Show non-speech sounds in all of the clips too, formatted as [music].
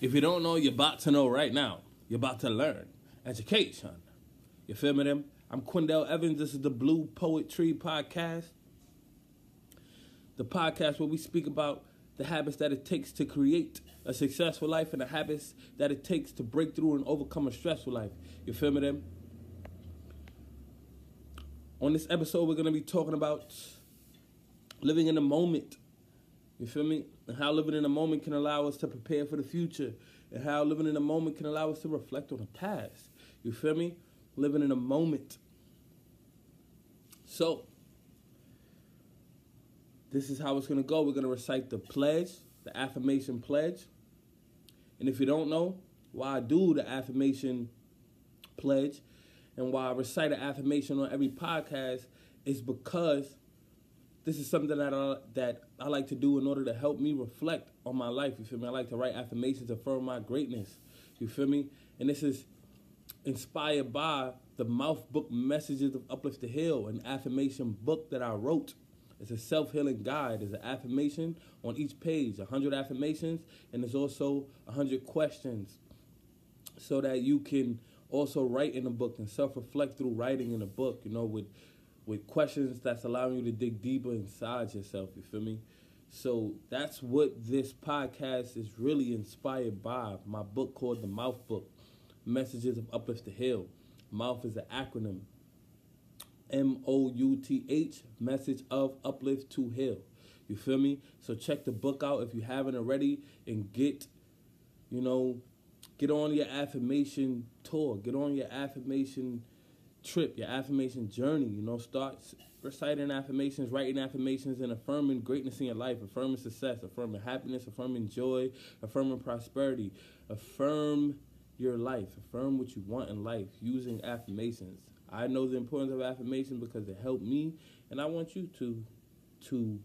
If you don't know, you're about to know right now. You're about to learn. Education. You feel me, them? I'm Quindell Evans. This is the Blue Poetry Podcast. The podcast where we speak about the habits that it takes to create a successful life and the habits that it takes to break through and overcome a stressful life. You feel me, them? On this episode, we're going to be talking about living in the moment. You feel me? And how living in the moment can allow us to prepare for the future. And how living in the moment can allow us to reflect on the past. You feel me? Living in the moment. So, this is how it's going to go. We're going to recite the pledge, the affirmation pledge. And if you don't know why I do the affirmation pledge and why I recite an affirmation on every podcast, is because this is something that I, that I like to do in order to help me reflect on my life. You feel me? I like to write affirmations, to affirm my greatness. You feel me? And this is inspired by the Mouth Book Messages of Uplift the Heal, an affirmation book that I wrote. It's a self healing guide. There's an affirmation on each page, 100 affirmations, and there's also 100 questions so that you can also write in the book and self reflect through writing in the book, you know, with with questions that's allowing you to dig deeper inside yourself. You feel me? So that's what this podcast is really inspired by. My book called The Mouth Book Messages of Uplift the Heal. Mouth is an acronym M O U T H, Message of Uplift to Heal. You feel me? So check the book out if you haven't already and get, you know, get on your affirmation tour, get on your affirmation trip, your affirmation journey. You know, start reciting affirmations, writing affirmations, and affirming greatness in your life, affirming success, affirming happiness, affirming joy, affirming prosperity. Affirm your life, affirm what you want in life using affirmations. I know the importance of affirmation because it helped me, and I want you to to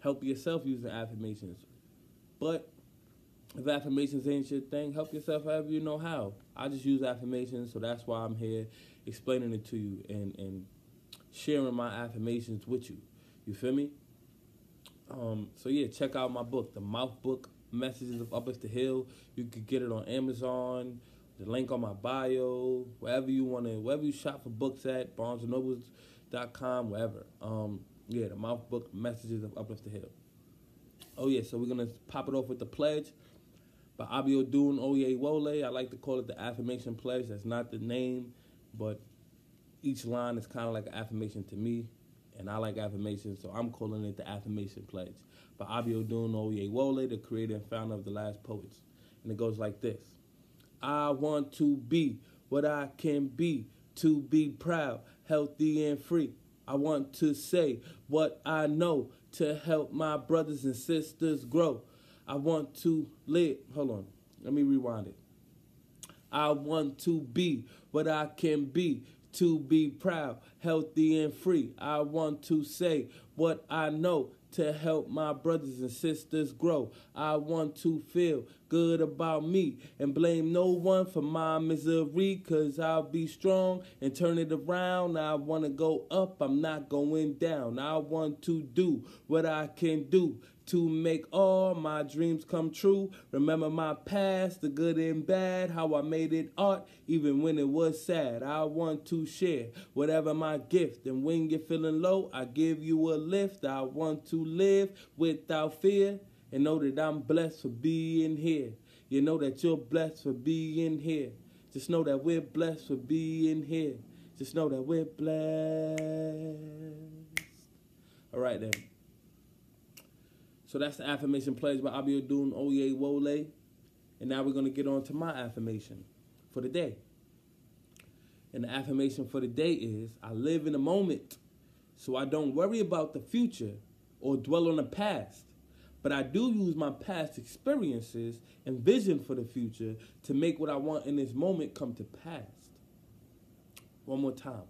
help yourself using affirmations. But if affirmations ain't your thing, help yourself however you know how. I just use affirmations, so that's why I'm here explaining it to you and, and sharing my affirmations with you. You feel me? Um, so yeah, check out my book, The Mouth Book Messages of Uplift the Heal. You could get it on Amazon, the link on my bio, wherever you want to, wherever you shop for books at, BarnesandNobles.com, wherever. Um, yeah, The Mouth Book Messages of Uplift the Heal. Oh yeah, so we're gonna pop it off with the pledge by Abiodun Oyewole. I like to call it the affirmation pledge. That's not the name, but each line is kind of like an affirmation to me, and I like affirmations, so I'm calling it the affirmation pledge by Abiodun Oyewole, the creator and founder of the Last Poets, and it goes like this: I want to be what I can be, to be proud, healthy, and free. I want to say what I know to help my brothers and sisters grow. I want to live. Hold on. Let me rewind it. I want to be what I can be, to be proud, healthy, and free. I want to say what I know to help my brothers and sisters grow. I want to feel good about me and blame no one for my misery, cause I'll be strong and turn it around. I want to go up, I'm not going down. I want to do what I can do to make all my dreams come true. Remember my past, the good and bad, how I made it art, even when it was sad. I want to share whatever my gift, and when you're feeling low, I give you a lift. I want to live without fear and know that I'm blessed for being here. You know that you're blessed for being here. Just know that we're blessed for being here. Just know that we're blessed. All right then. So that's the affirmation pledge by Abiodun Oyewole. And now we're going to get on to my affirmation for the day. And the affirmation for the day is I live in the moment so I don't worry about the future or dwell on the past. But I do use my past experiences and vision for the future to make what I want in this moment come to pass. One more time.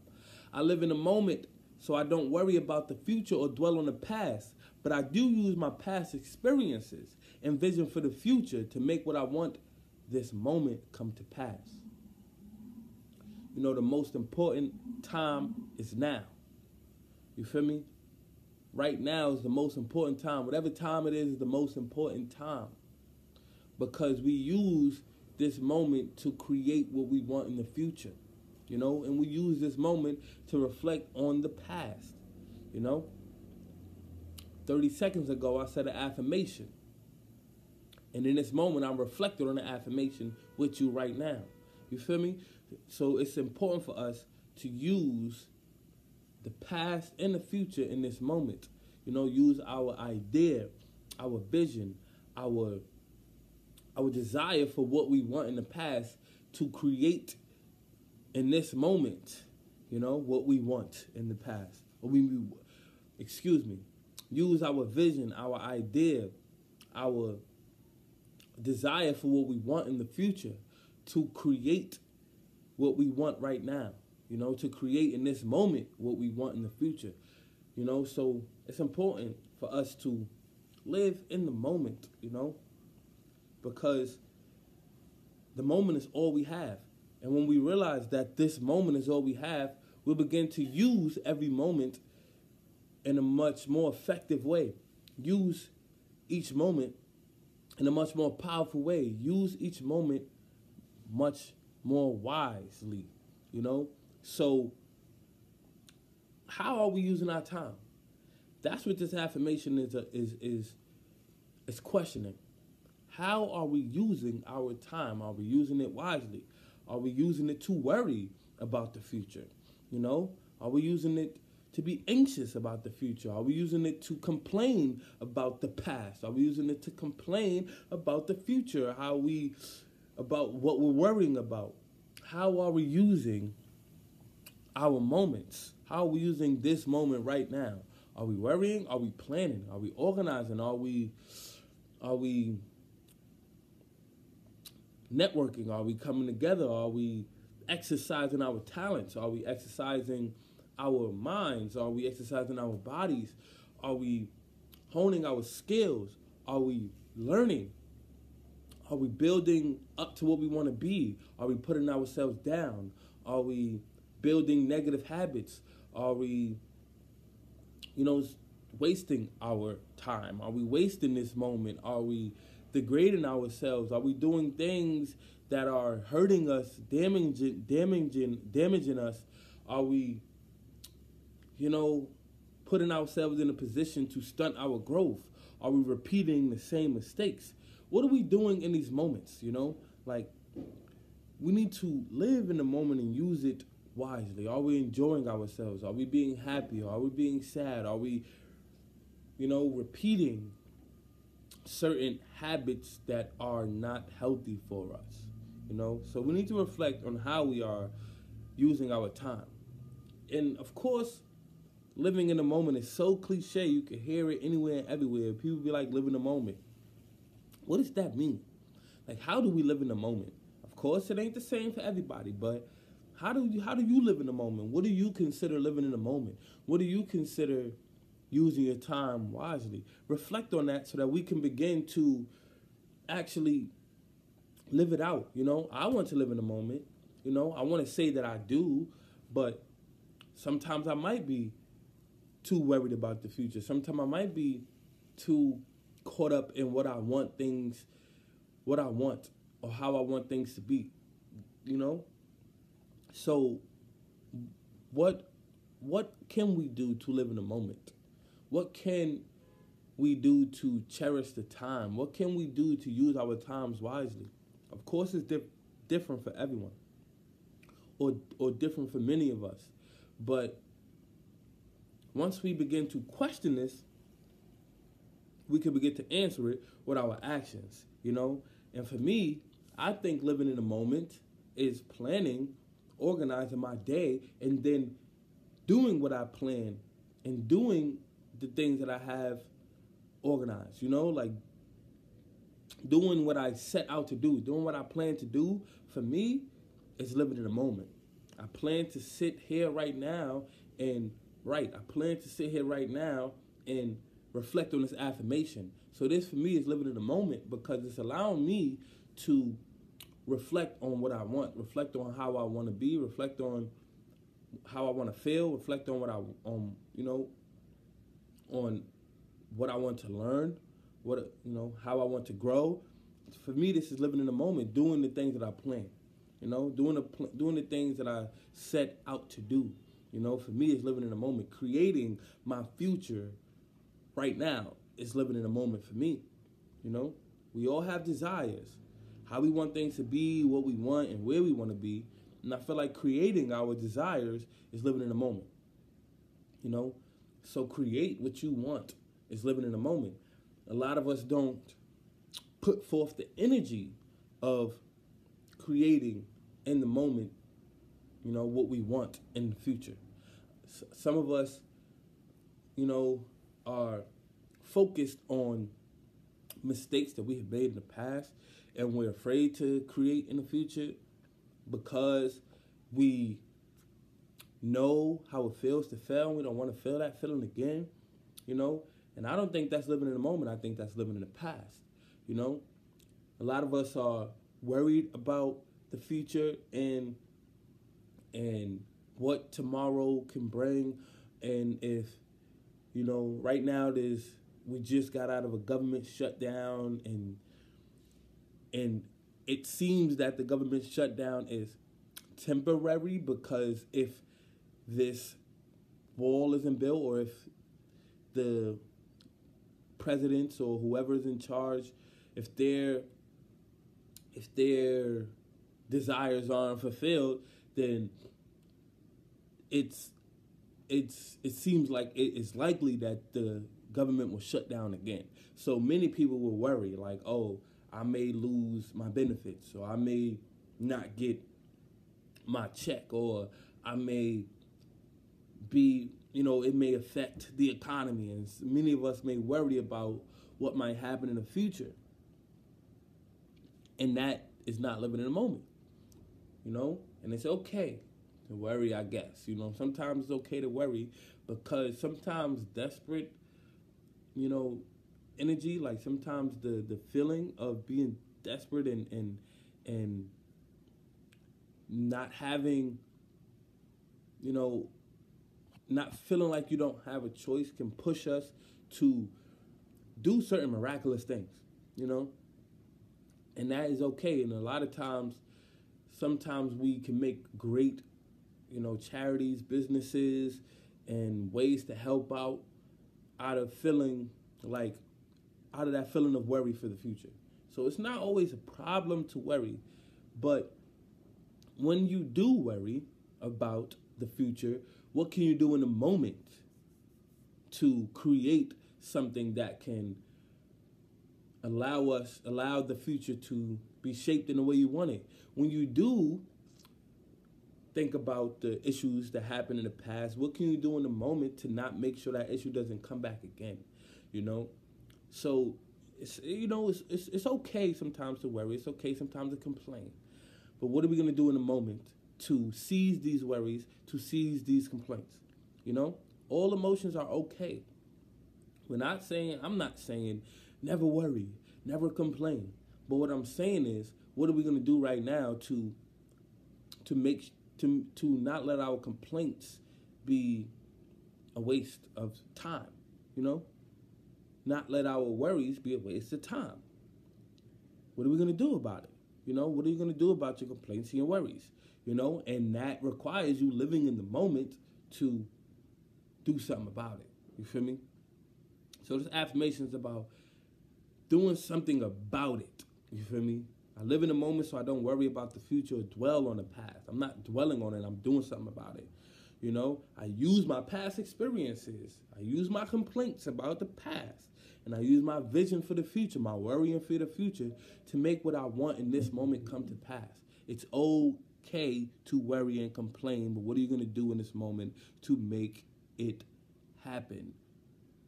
I live in the moment so I don't worry about the future or dwell on the past. But I do use my past experiences and vision for the future to make what I want this moment come to pass. You know, the most important time is now. You feel me? Right now is the most important time. Whatever time it is, is the most important time. because we use this moment to create what we want in the future, you know, and we use this moment to reflect on the past, you know. 30 seconds ago, I said an affirmation. And in this moment, I'm reflecting on the affirmation with you right now. You feel me? So it's important for us to use the past and the future in this moment. You know, use our idea, our vision, our our desire for what we want in the past to create in this moment, you know, what we want in the past. Or we excuse me, use our vision, our idea, our desire for what we want in the future to create what we want right now, you know, to create in this moment what we want in the future, you know. So it's important for us to live in the moment, you know, because the moment is all we have. And when we realize that this moment is all we have, we'll begin to use every moment in a much more effective way. Use each moment in a much more powerful way. Use each moment much more wisely, you know? So, how are we using our time? That's what this affirmation is, a, is, is, is questioning. How are we using our time? Are we using it wisely? Are we using it to worry about the future? You know, are we using it to be anxious about the future? Are we using it to complain about the past? Are we using it to complain about the future? How we, about what we're worrying about? How are we using our moments? How are we using this moment right now? Are we worrying? Are we planning? Are we organizing? Are we, are we networking? Are we coming together? Are we exercising our talents? Are we exercising our minds? Are we exercising our bodies? Are we honing our skills? Are we learning? Are we building up to what we want to be? Are we putting ourselves down? Are we building negative habits? Are we, you know, wasting our time? Are we wasting this moment? Are we degrading ourselves? Are we doing things that are hurting us, damaging, damaging, damaging us? Are we you know, putting ourselves in a position to stunt our growth? Are we repeating the same mistakes? What are we doing in these moments? You know, like we need to live in the moment and use it wisely. Are we enjoying ourselves? Are we being happy? Are we being sad? Are we, you know, repeating certain habits that are not healthy for us? You know, so we need to reflect on how we are using our time. And of course, living in the moment is so cliche. You can hear it anywhere and everywhere. People be like, live in the moment. What does that mean? Like, how do we live in the moment? Of course, it ain't the same for everybody, but how do you how do you live in the moment? What do you consider living in the moment? What do you consider using your time wisely? Reflect on that so that we can begin to actually live it out. You know, I want to live in the moment. You know, I want to say that I do, but sometimes I might be too worried about the future. Sometimes I might be too caught up in what I want things, what I want, or how I want things to be. You know? So what what can we do to live in the moment? What can we do to cherish the time? What can we do to use our times wisely? Of course, it's di- different for everyone, or or different for many of us, but once we begin to question this, we can begin to answer it with our actions, you know? And for me, I think living in the moment is planning, organizing my day, and then doing what I plan and doing the things that I have organized, you know, like doing what I set out to do, doing what I plan to do, for me, is living in the moment. I plan to sit here right now and right. I plan to sit here right now and reflect on this affirmation. So this for me is living in the moment because it's allowing me to reflect on what I want, reflect on how I want to be, reflect on how I want to feel, reflect on what I um you know on what I want to learn, what you know, how I want to grow. for me, this is living in the moment, doing the things that I plan. You know, doing the doing the things that I set out to do. You know, for me, it's living in the moment, creating my future right now. Is living in the moment for me. You know, we all have desires, how we want things to be, what we want, and where we want to be. And I feel like creating our desires is living in the moment. You know, so create what you want is living in the moment. A lot of us don't put forth the energy of creating in the moment, you know, what we want in the future. Some of us, you know, are focused on mistakes that we have made in the past and we're afraid to create in the future because we know how it feels to fail and we don't want to feel that feeling again, you know? And I don't think that's living in the moment. I think that's living in the past, you know? A lot of us are worried about the future and and what tomorrow can bring. And if you know right now there's we just got out of a government shutdown and and it seems that the government shutdown is temporary because if this wall isn't built or if the presidents or whoever's in charge if their if their desires aren't fulfilled then it's it's it seems like it is likely that the government will shut down again so many people will worry like oh I may lose my benefits, or I may not get my check, or I may be, you know, it may affect the economy. And many of us may worry about what might happen in the future. And that is not living in the moment, you know? And it's okay worry, I guess. You know, sometimes it's okay to worry because sometimes desperate, you know, energy, like sometimes the the feeling of being desperate and and and not having you know not feeling like you don't have a choice can push us to do certain miraculous things, you know? And that is okay. And a lot of times, sometimes we can make great, you know, charities, businesses, and ways to help out out of feeling like out of that feeling of worry for the future. So it's not always a problem to worry, but when you do worry about the future, what can you do in the moment to create something that can allow us allow the future to be shaped in the way you want it? When you do think about the issues that happened in the past, what can you do in the moment to not make sure that issue doesn't come back again? You know, so, it's, you know, it's, it's, it's okay sometimes to worry. It's okay sometimes to complain. But what are we to do in a moment to seize these worries, to seize these complaints? You know, all emotions are okay. We're not saying, I'm not saying never worry, never complain. But what I'm saying is, what are we to do right now to to make to to not let our complaints be a waste of time, you know? not let our worries be a waste of time. What are we going to do about it? You know, what are you going to do about your complaints and your worries? You know, and that requires you living in the moment to do something about it. You feel me? So this affirmation is about doing something about it. You feel me? I live in the moment so I don't worry about the future or dwell on the past. I'm not dwelling on it, I'm doing something about it. You know, I use my past experiences. I use my complaints about the past and I use my vision for the future, my worrying for the future, to make what I want in this moment come to pass. It's okay to worry and complain, but what are you going to do in this moment to make it happen?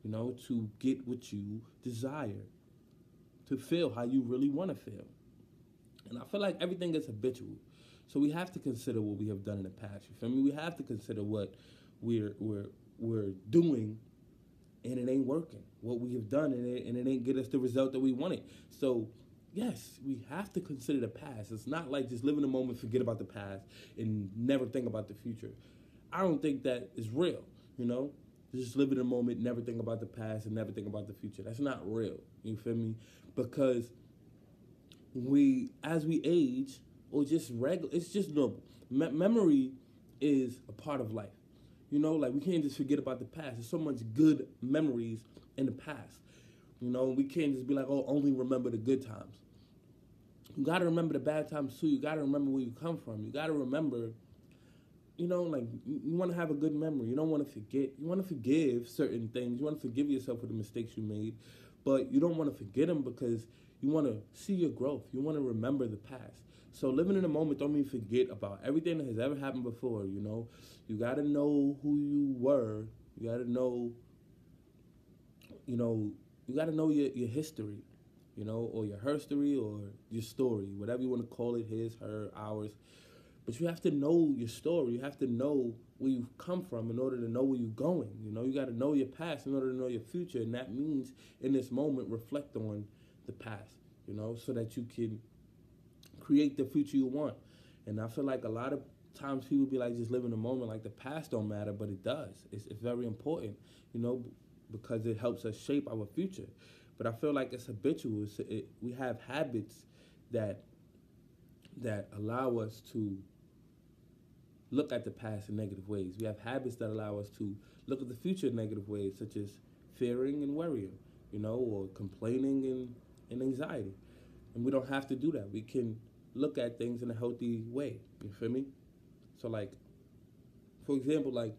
You know, to get what you desire, to feel how you really want to feel. And I feel like everything is habitual. So we have to consider what we have done in the past. You feel me? We have to consider what we're we're we're doing and it ain't working. What we have done and it, and it ain't get us the result that we wanted. So, yes, we have to consider the past. It's not like just live in the moment, forget about the past, and never think about the future. I don't think that is real, you know? Just live in the moment, never think about the past, and never think about the future. That's not real. You feel me? Because we as we age or just regular, it's just normal. Me- memory is a part of life. You know, like we can't just forget about the past. There's so much good memories in the past. You know, we can't just be like, oh, only remember the good times. You got to remember the bad times too. You got to remember where you come from. You got to remember, you know, like you want to have a good memory. You don't want to forget. You want to forgive certain things. You want to forgive yourself for the mistakes you made, but you don't want to forget them because you want to see your growth. You want to remember the past. So living in the moment don't mean forget about everything that has ever happened before. You know, you got to know who you were. You got to know. You know, you got to know your, your history you know, or your history or your story, whatever you want to call it, his, her, ours. But you have to know your story. You have to know where you've come from in order to know where you're going. You know, you got to know your past in order to know your future. And that means in this moment, reflect on the past, you know, so that you can create the future you want. And I feel like a lot of times people be like, just live in the moment, like the past don't matter, but it does. It's, it's very important, you know, because it helps us shape our future. But I feel like it's habitual. It's, it, we have habits that that allow us to look at the past in negative ways. We have habits that allow us to look at the future in negative ways, such as fearing and worrying, you know, or complaining and, and anxiety. And we don't have to do that. We can look at things in a healthy way. You feel me? So, like, for example, like,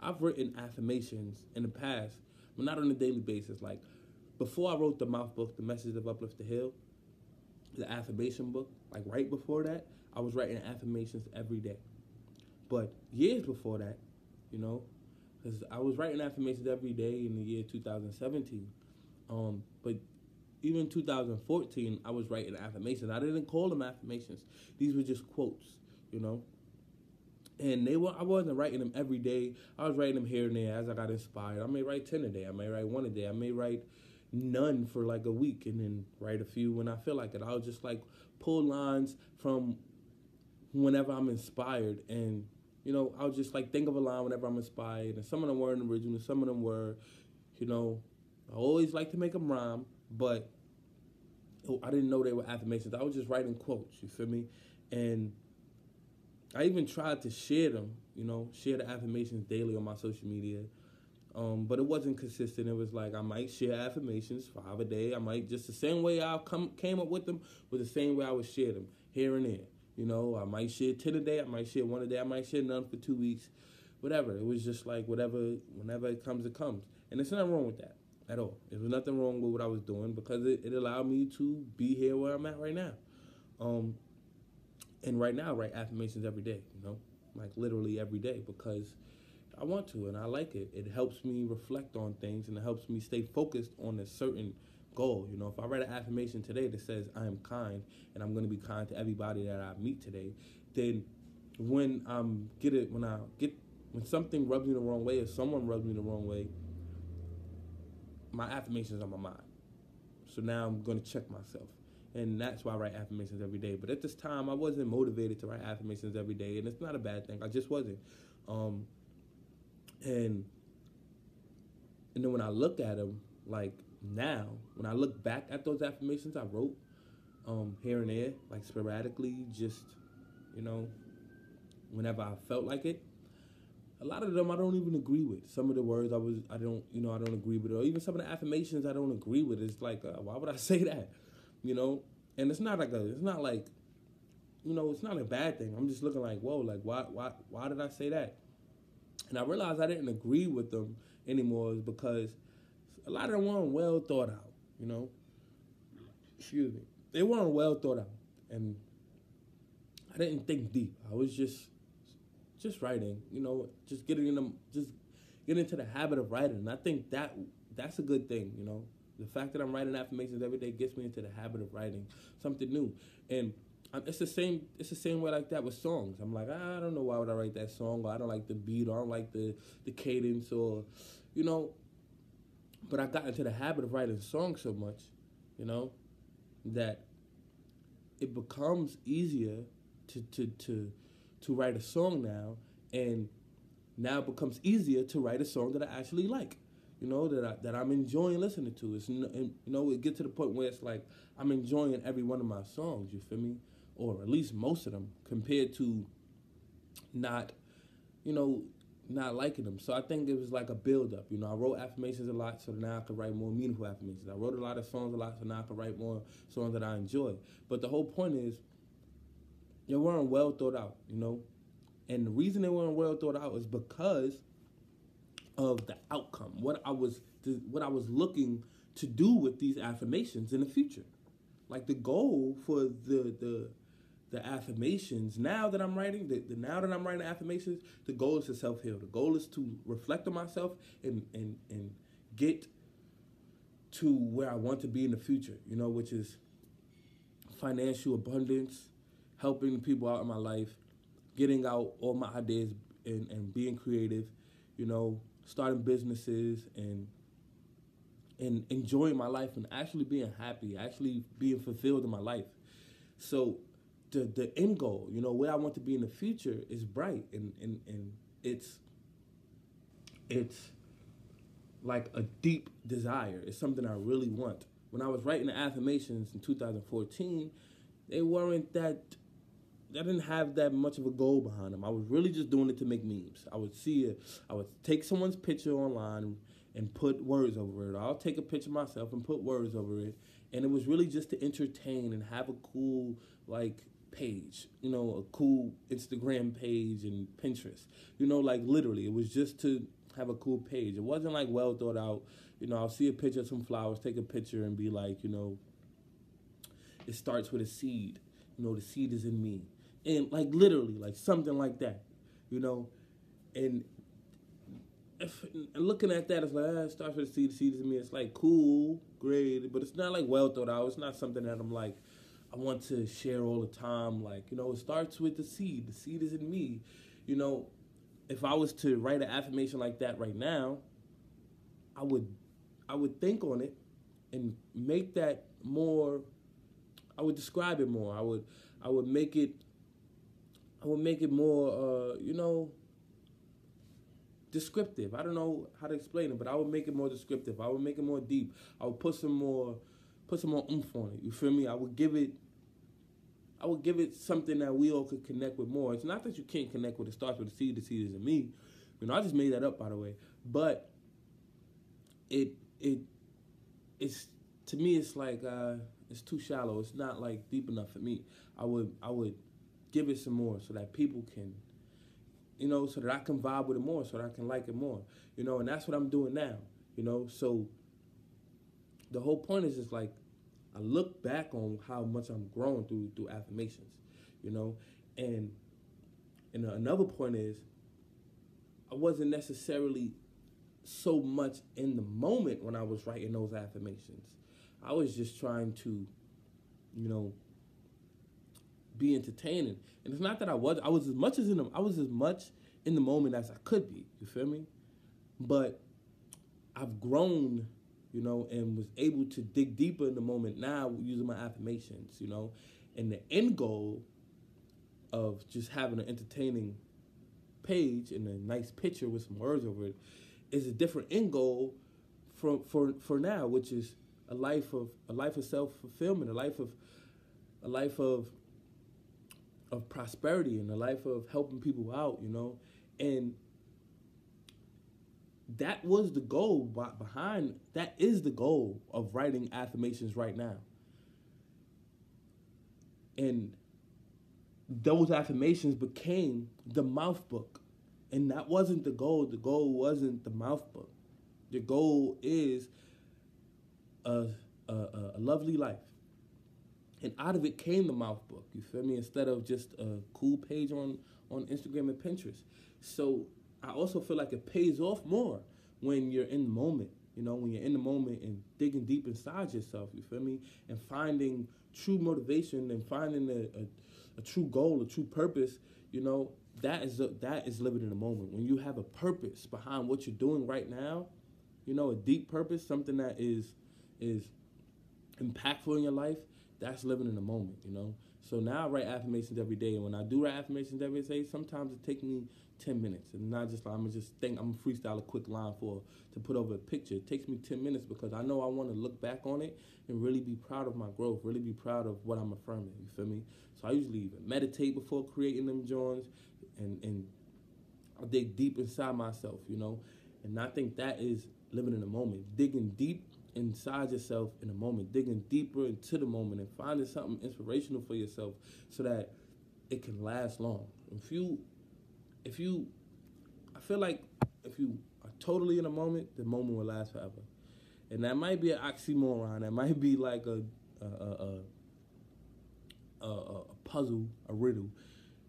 I've written affirmations in the past, but not on a daily basis. Like, before I wrote the mouth book, the message of Uplift the Heal, the affirmation book, like right before that, I was writing affirmations every day. But years before that, you know, because I was writing affirmations every day in the year 2017. Um, but even 2014, I was writing affirmations. I didn't call them affirmations; these were just quotes, you know. And they were I wasn't writing them every day. I was writing them here and there as I got inspired. I may write ten a day. I may write one a day. I may write none for like a week and then write a few when I feel like it. I'll just like pull lines from whenever I'm inspired and you know, I'll just like think of a line whenever I'm inspired and some of them weren't original, some of them were, you know, I always like to make them rhyme, but I didn't know they were affirmations. I was just writing quotes, you feel me? And I even tried to share them, you know, share the affirmations daily on my social media. Um, but it wasn't consistent. It was like I might share affirmations five a day. I might just the same way I come came up with them was the same way I would share them here and there. You know, I might share ten a day. I might share one a day. I might share none for two weeks, whatever. It was just like whatever. Whenever it comes, it comes, and there's nothing wrong with that at all. There was nothing wrong with what I was doing because it, it allowed me to be here where I'm at right now. Um, and right now, I write affirmations every day. You know, like literally every day because I want to, and I like it. It helps me reflect on things, and it helps me stay focused on a certain goal. You know, if I write an affirmation today that says I am kind, and I'm going to be kind to everybody that I meet today, then when I'm get it, when I get when something rubs me the wrong way, or someone rubs me the wrong way, my affirmations on my mind. So now I'm going to check myself. And that's why I write affirmations every day. But at this time, I wasn't motivated to write affirmations every day. And it's not a bad thing. I just wasn't. Um, and and then when I look at them, like now, when I look back at those affirmations I wrote um, here and there, like sporadically, just you know, whenever I felt like it. A lot of them I don't even agree with. Some of the words I was I don't you know I don't agree with, or even some of the affirmations I don't agree with. It's like uh, why would I [laughs] say that, you know? And it's not like a it's not like, you know, it's not a bad thing. I'm just looking like whoa, like why why why did I say that? And I realized I didn't agree with them anymore because a lot of them weren't well thought out, you know. Excuse me. They weren't well thought out. And I didn't think deep. I was just just writing, you know, just getting in them just getting into the habit of writing. And I think that that's a good thing, you know. The fact that I'm writing affirmations every day gets me into the habit of writing something new. And it's the same. It's the same way like that with songs. I'm like, ah, I don't know why would I write that song, or I don't like the beat, or I don't like the the cadence, or you know. But I got into the habit of writing songs so much, you know, that it becomes easier to to to to write a song now, and now it becomes easier to write a song that I actually like. you know, that I, that I'm enjoying listening to. It's you know, it get to the point where it's like I'm enjoying every one of my songs. You feel me? Or at least most of them, compared to not, you know, not liking them. So I think it was like a build up. You know, I wrote affirmations a lot, so now I could write more meaningful affirmations. I wrote a lot of songs a lot, so now I could write more songs that I enjoy. But the whole point is, they weren't well thought out. You know, and the reason they weren't well thought out is because of the outcome. What I was, what I was looking to do with these affirmations in the future. Like the goal for the the the affirmations now that I'm writing, the, the now that I'm writing affirmations, the goal is to self heal. The goal is to reflect on myself and and and get to where I want to be in the future. You know, which is financial abundance, helping people out in my life, getting out all my ideas and, and being creative. You know, starting businesses and and enjoying my life and actually being happy, actually being fulfilled in my life. So the the end goal, you know, where I want to be in the future is bright and and, and it's it's like a deep desire. It's something I really want. When I was writing the affirmations in 2014, they weren't that I didn't have that much of a goal behind them. I was really just doing it to make memes. I would see it. I would take someone's picture online and put words over it. I'll take a picture myself and put words over it. And it was really just to entertain and have a cool like page, you know, a cool Instagram page and Pinterest. You know, like literally, it was just to have a cool page. It wasn't like well thought out. You know, I'll see a picture of some flowers, take a picture, and be like, you know, it starts with a seed. You know, the seed is in me, and like literally, like something like that. You know, and if, and looking at that, it's like ah, it starts with a seed. The seed is in me. It's like cool, great, but it's not like well thought out. It's not something that I'm like I want to share all the time. Like, you know, it starts with the seed. The seed is in me. You know, if I was to write an affirmation like that right now, I would I would think on it and make that more I would describe it more. I would I would make it I would make it more uh, you know descriptive. I don't know how to explain it, but I would make it more descriptive. I would make it more deep. I would put some more put some more oomph on it. You feel me? I would give it I would give it something that we all could connect with more. It's not that you can't connect with it starts with the seed, the seed is in me. You know, I just made that up by the way. But it it it's to me it's like uh it's too shallow. It's not like deep enough for me. I would I would give it some more so that people can you know, so that I can vibe with it more, so that I can like it more. You know, and that's what I'm doing now. You know, so the whole point is just like I look back on how much I'm growing through through affirmations, you know, and and another point is I wasn't necessarily so much in the moment when I was writing those affirmations. I was just trying to, you know, be entertaining. And it's not that I was I was as much as in the, I was as much in the moment as I could be. You feel me? But I've grown you know, and was able to dig deeper in the moment now using my affirmations, you know. And the end goal of just having an entertaining page and a nice picture with some words over it is a different end goal for for for now, which is a life of a life of self fulfillment, a life of a life of of prosperity and a life of helping people out, you know. And that was the goal behind that is the goal of writing affirmations right now. And those affirmations became the mouth book. And that wasn't the goal. The goal wasn't the mouth book. The goal is a, a, a lovely life and out of it came the mouth book you feel me instead of just a cool page on on instagram and pinterest so I also feel like it pays off more when you're in the moment. You know, when you're in the moment and digging deep inside yourself, you feel me? And finding true motivation and finding a, a, a true goal, a true purpose, you know, that is a, that is living in the moment. When you have a purpose behind what you're doing right now, you know, a deep purpose, something that is is impactful in your life, that's living in the moment, you know. So now I write affirmations every day, and when I do write affirmations every day, sometimes it takes me ten minutes, and not just like I'm just think I'm freestyle a quick line for to put over a picture. It takes me ten minutes because I know I want to look back on it and really be proud of my growth, really be proud of what I'm affirming. You feel me? So I usually even meditate before creating them joints, and and I dig deep inside myself, you know, and I think that is living in the moment, digging deep inside yourself in a moment, digging deeper into the moment and finding something inspirational for yourself so that it can last long. If you if you I feel like if you are totally in a moment, the moment will last forever. And that might be an oxymoron. That might be like a a, a, a, a puzzle, a riddle.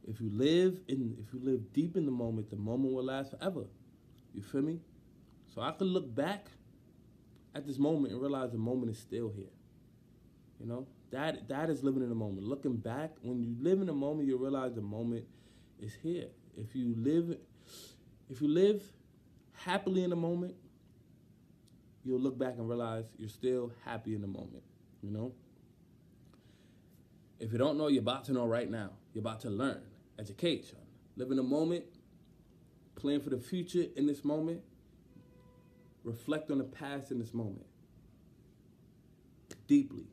If you live in if you live deep in the moment, the moment will last forever. You feel me? So I could look back at this moment and realize the moment is still here. You know, that that is living in the moment. Looking back, when you live in the moment, you realize the moment is here. If you live, if you live happily in the moment, you'll look back and realize you're still happy in the moment. You know. If you don't know, you're about to know right now. You're about to learn. Education. Live in the moment. Plan for the future in this moment reflect on the past in this moment deeply.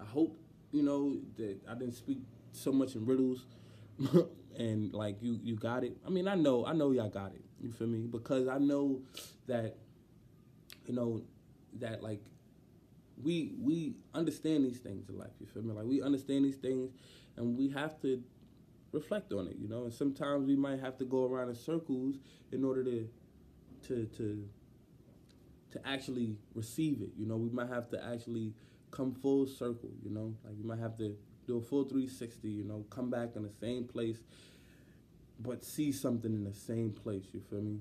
I hope you know that I didn't speak so much in riddles [laughs] and like you you got it. I mean, I know I know y'all got it. You feel me? Because I know that you know that like we we understand these things in life. You feel me? Like we understand these things, and we have to reflect on it. You know, and sometimes we might have to go around in circles in order to to to to actually receive it. You know, we might have to actually come full circle. You know, like we might have to do a full 360. You know, come back in the same place, but see something in the same place. You feel me?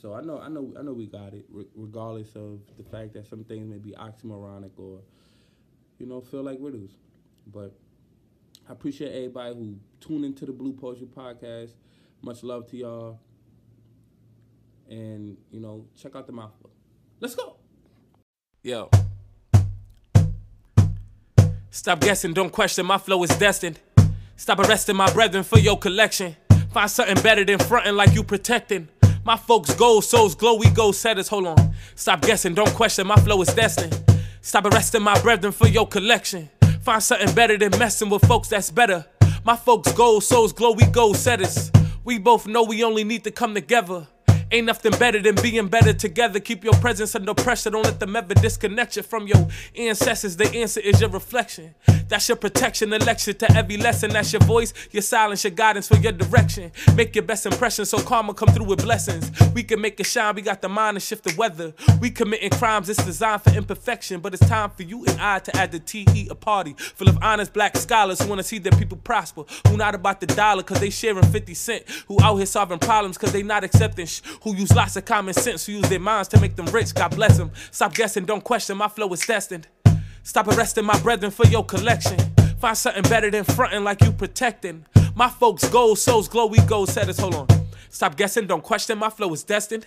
So I know, I know, I know we got it, regardless of the fact that some things may be oxymoronic or, you know, feel like riddles. But I appreciate everybody who tuned into the Blue Poetry Podcast. Much love to y'all. And, you know, check out the mouthbook. Let's go. Yo. Stop guessing, don't question, my flow is destined. Stop arresting my brethren for your collection. Find something better than fronting like you protecting. My folks gold, souls glow, we go setters. Hold on. Stop guessing, don't question, my flow is destined. Stop arresting my brethren for your collection. Find something better than messing with folks that's better. My folks gold, souls glow, we go setters. We both know we only need to come together. Ain't nothing better than being better together. Keep your presence under pressure. Don't let them ever disconnect you from your ancestors. The answer is your reflection. That's your protection. Election to every lesson. That's your voice, your silence, your guidance for your direction. Make your best impression so karma come through with blessings. We can make it shine. We got the mind to shift the weather. We committing crimes. It's designed for imperfection. But it's time for you and I to add the TE a party full of honest black scholars who want to see their people prosper. Who not about the dollar cause they sharing 50 cent. Who out here solving problems cause they not accepting sh- who use lots of common sense, who use their minds to make them rich. God bless them. Stop guessing, don't question, my flow is destined. Stop arresting my brethren for your collection. Find something better than fronting like you protecting. My folks gold, souls glow, we gold setters. Hold on. Stop guessing, don't question, my flow is destined.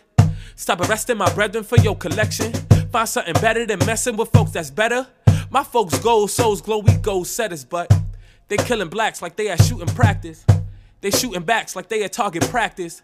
Stop arresting my brethren for your collection. Find something better than messing with folks that's better. My folks gold, souls glow, we gold setters, but they killing blacks like they at shooting practice. They shooting backs like they at target practice.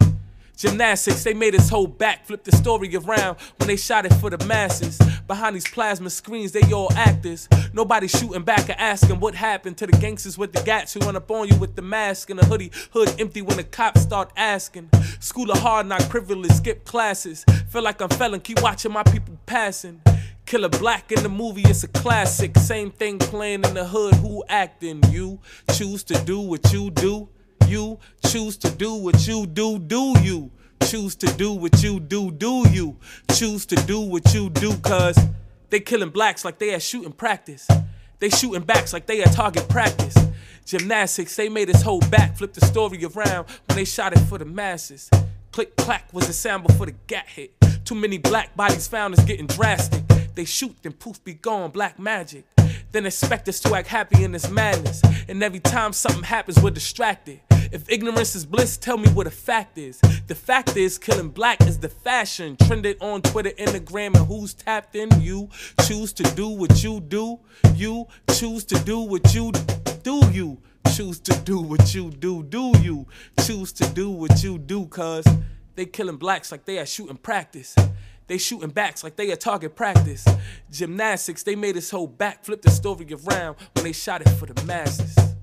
Gymnastics, they made his whole back flip the story around when they shot it for the masses. Behind these plasma screens, they all actors. Nobody shooting back or asking what happened to the gangsters with the gats who run up on you with the mask and the hoodie, hood empty when the cops start asking. School of hard knock privilege, skip classes. Feel like I'm felon, keep watching my people passing. Killer Black in the movie, it's a classic. Same thing playing in the hood, who acting? You choose to do what you do. You choose to do what you do, do you? Choose to do what you do, do you? Choose to do what you do, cause they killing blacks like they at shooting practice. They shooting backs like they at target practice. Gymnastics, they made us whole back flip the story around when they shot it for the masses. Click clack was the sound before the gat hit. Too many black bodies found is getting drastic. They shoot, then poof be gone, black magic. Then expect us to act happy in this madness. And every time something happens, we're distracted. If ignorance is bliss, tell me what the fact is. The fact is, killing black is the fashion. Trended on Twitter, Instagram, and who's tapped in? You choose to do what you do. You choose to do what you do. you? Choose to do what you do, do you? Choose to do what you do, cuz they killing blacks like they are shooting practice. They shooting backs like they at target practice. Gymnastics, they made this whole backflip the story around when they shot it for the masses.